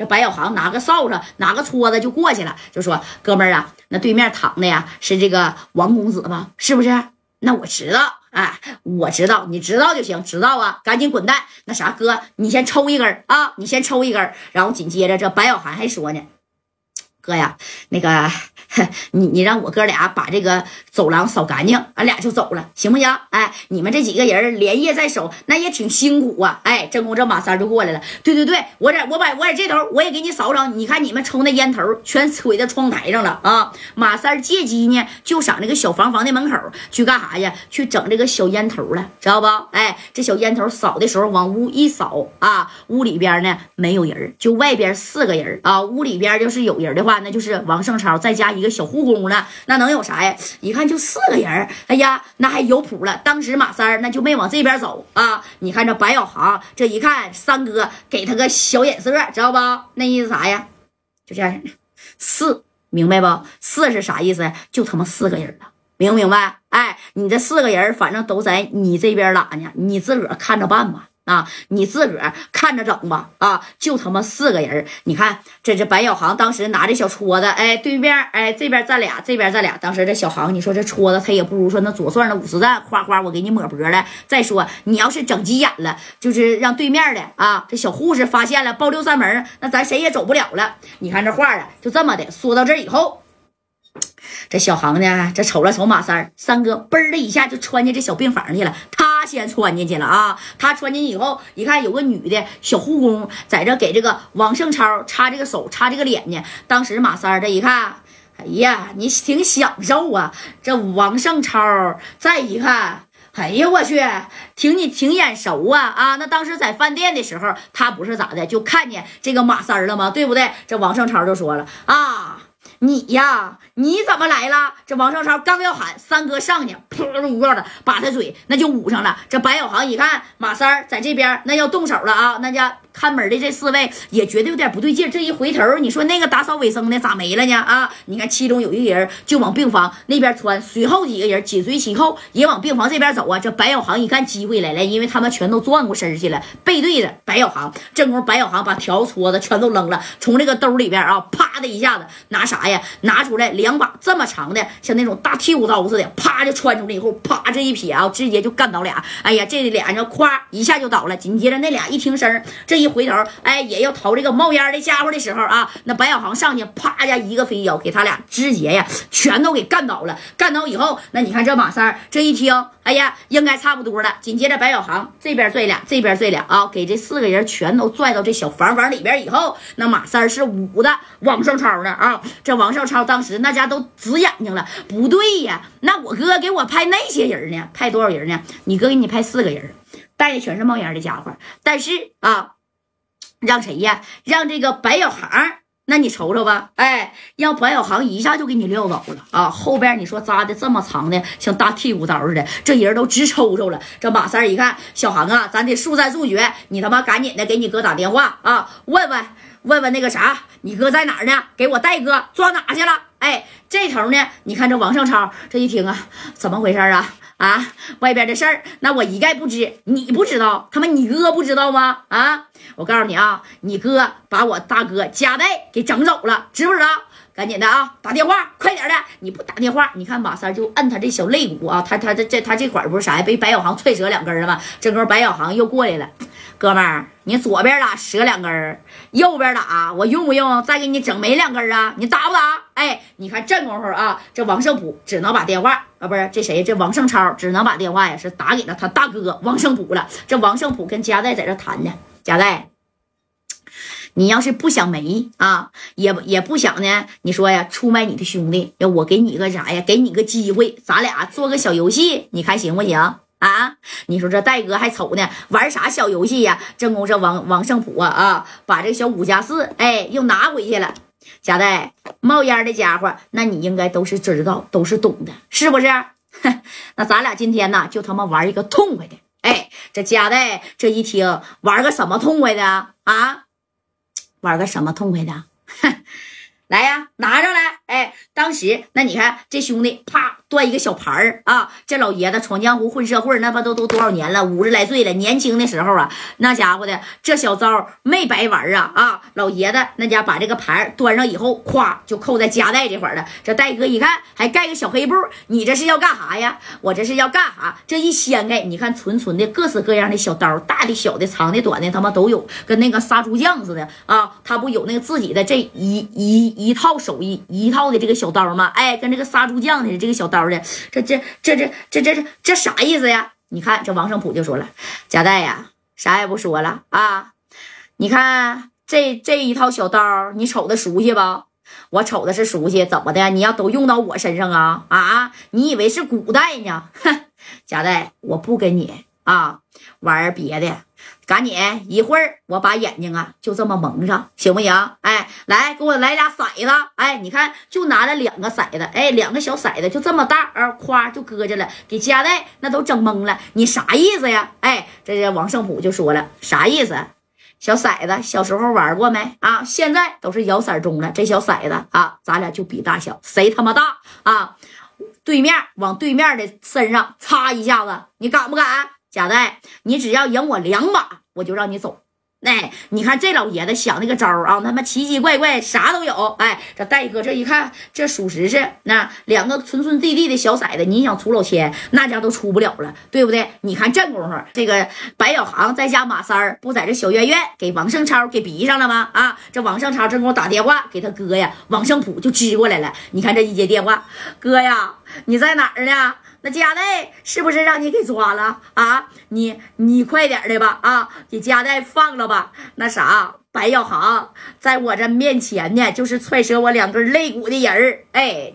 这白小航拿个扫帚，拿个撮子就过去了，就说：“哥们儿啊，那对面躺的呀是这个王公子吗？是不是？那我知道，哎，我知道，你知道就行，知道啊，赶紧滚蛋。那啥，哥，你先抽一根啊，你先抽一根。然后紧接着，这白小航还说呢。”哥呀，那个，你你让我哥俩把这个走廊扫干净，俺俩就走了，行不行？哎，你们这几个人连夜在守，那也挺辛苦啊。哎，正宫这马三就过来了。对对对，我在我把我在这头，我也给你扫扫。你看你们抽那烟头全吹在窗台上了啊。马三借机呢，就上那个小房房的门口去干啥呀？去整这个小烟头了，知道不？哎，这小烟头扫的时候往屋一扫啊，屋里边呢没有人，就外边四个人啊。屋里边就是有人的话。那就是王胜超再加一一个小护工呢，那能有啥呀？一看就四个人，哎呀，那还有谱了。当时马三那就没往这边走啊。你看这白小航这一看，三哥给他个小眼色，知道不？那意思啥呀？就这样，四明白不？四是啥意思？就他妈四个人了，明不明白？哎，你这四个人反正都在你这边打呢，你自个儿看着办吧。啊，你自个儿看着整吧！啊，就他妈四个人你看，这这白小航当时拿着小戳子，哎，对面，哎，这边站俩，这边站俩。当时这小航，你说这戳子他也不如说那左转那五十弹，哗哗，我给你抹脖了。再说你要是整急眼了，就是让对面的啊，这小护士发现了，报六扇门，那咱谁也走不了了。你看这话啊，就这么的说到这以后，这小航呢，这瞅了瞅马三三哥，嘣的一下就穿进这小病房去了。他。先穿进去了啊！他穿进去以后，一看有个女的小护工在这给这个王胜超擦这个手、擦这个脸呢。当时马三这一看，哎呀，你挺享受啊！这王胜超再一看，哎呀，我去，挺你挺眼熟啊啊！那当时在饭店的时候，他不是咋的，就看见这个马三了吗？对不对？这王胜超就说了啊。你呀，你怎么来了？这王少超刚要喊三哥上去，噗一下的把他嘴那就捂上了。这白小航一看马三在这边，那要动手了啊！那家看门的这四位也觉得有点不对劲。这一回头，你说那个打扫卫生的咋没了呢？啊，你看其中有一个人就往病房那边窜，随后几个人紧随其后也往病房这边走啊。这白小航一看机会来了，因为他们全都转过身去了，背对着白小航。正功白小航把条搓子全都扔了，从这个兜里边啊，啪的一下子拿啥呀？拿出来两把这么长的，像那种大剃骨刀似的，啪就穿出来以后，啪这一撇啊，直接就干倒俩。哎呀，这俩人咵一下就倒了。紧接着那俩一听声，这一回头，哎，也要逃这个冒烟的家伙的时候啊，那白小航上去，啪家一个飞脚，给他俩直接呀，全都给干倒了。干倒以后，那你看这马三这一听，哎呀，应该差不多了。紧接着白小航这边拽俩，这边拽俩啊，给这四个人全都拽到这小房房里边以后，那马三是捂的往上抄呢啊，这。王少超当时那家都直眼睛了，不对呀，那我哥给我派那些人呢？派多少人呢？你哥给你派四个人，带的全是冒烟的家伙。但是啊，让谁呀？让这个白小航，那你瞅瞅吧，哎，让白小航一下就给你撂倒了啊！后边你说扎的这么长的，像大剃骨刀似的，这人都直抽抽了。这马三一看，小航啊，咱得速战速决，你他妈赶紧的给你哥打电话啊，问问。问问那个啥，你哥在哪儿呢？给我带哥抓哪去了？哎，这头呢？你看这王胜超这一听啊，怎么回事啊？啊，外边的事儿，那我一概不知，你不知道，他妈你哥不知道吗？啊，我告诉你啊，你哥把我大哥家带给整走了，知不知道？赶紧的啊，打电话，快点的！你不打电话，你看马三就摁他这小肋骨啊，他他这这他这块不是啥呀？被白小航踹折两根了吗？这会白小航又过来了。哥们儿，你左边打折两根儿，右边打，我用不用再给你整没两根儿啊？你打不打？哎，你看这功夫啊，这王胜普只能把电话啊，不是这谁？这王胜超只能把电话呀，是打给了他大哥王胜普了。这王胜普跟佳代在这谈呢，佳代，你要是不想没啊，也也不想呢，你说呀，出卖你的兄弟，要我给你个啥呀？给你个机会，咱俩做个小游戏，你看行不行？啊，你说这戴哥还瞅呢，玩啥小游戏呀？正宫这王王胜普啊啊，把这小五加四，哎，又拿回去了。贾代冒烟的家伙，那你应该都是知道，都是懂的，是不是？那咱俩今天呢，就他妈玩一个痛快的。哎，这贾代这一听，玩个什么痛快的啊？玩个什么痛快的？来呀，拿上来！哎，当时那你看这兄弟啪。端一个小盘儿啊。这老爷子闯江湖混社会，那不都都多少年了？五十来岁了，年轻的时候啊，那家伙的这小招没白玩啊啊！老爷子那家把这个盘儿端上以后，咵就扣在夹带这块儿了。这戴哥一看，还盖个小黑布，你这是要干啥呀？我这是要干啥？这一掀开，你看纯纯的各式各样的小刀，大的、小的、长的、短的，他妈都有，跟那个杀猪匠似的啊！他不有那个自己的这一一一套手艺，一套的这个小刀吗？哎，跟这个杀猪匠的这个小刀的，这这这这这这这这啥意思呀？你看这王胜普就说了，贾代呀，啥也不说了啊！你看这这一套小刀，你瞅的熟悉不？我瞅的是熟悉，怎么的？你要都用到我身上啊？啊？你以为是古代呢？哼，贾代，我不跟你啊玩别的。赶紧一会儿，我把眼睛啊就这么蒙上，行不行？哎，来，给我来俩骰子。哎，你看，就拿了两个骰子，哎，两个小骰子就这么大，啊，夸就搁着了，给加代那都整懵了。你啥意思呀？哎，这这王胜普就说了，啥意思？小骰子小时候玩过没啊？现在都是摇骰盅了，这小骰子啊，咱俩就比大小，谁他妈大啊？对面往对面的身上擦一下子，你敢不敢？贾代，你只要赢我两把。我就让你走，哎，你看这老爷子想那个招啊，他妈奇奇怪怪，啥都有。哎，这戴哥这一看，这属实是那两个纯纯地地的小崽子，你想出老千，那家都出不了了，对不对？你看这功夫，这个白小航再加马三儿，不在这小院院给王胜超给逼上了吗？啊，这王胜超正给我打电话给他哥呀，王胜普就支过来了。你看这一接电话，哥呀，你在哪儿呢？那佳代是不是让你给抓了啊？你你快点的吧啊！给佳代放了吧。那啥，白小航在我这面前呢，就是踹折我两根肋骨的人儿，哎。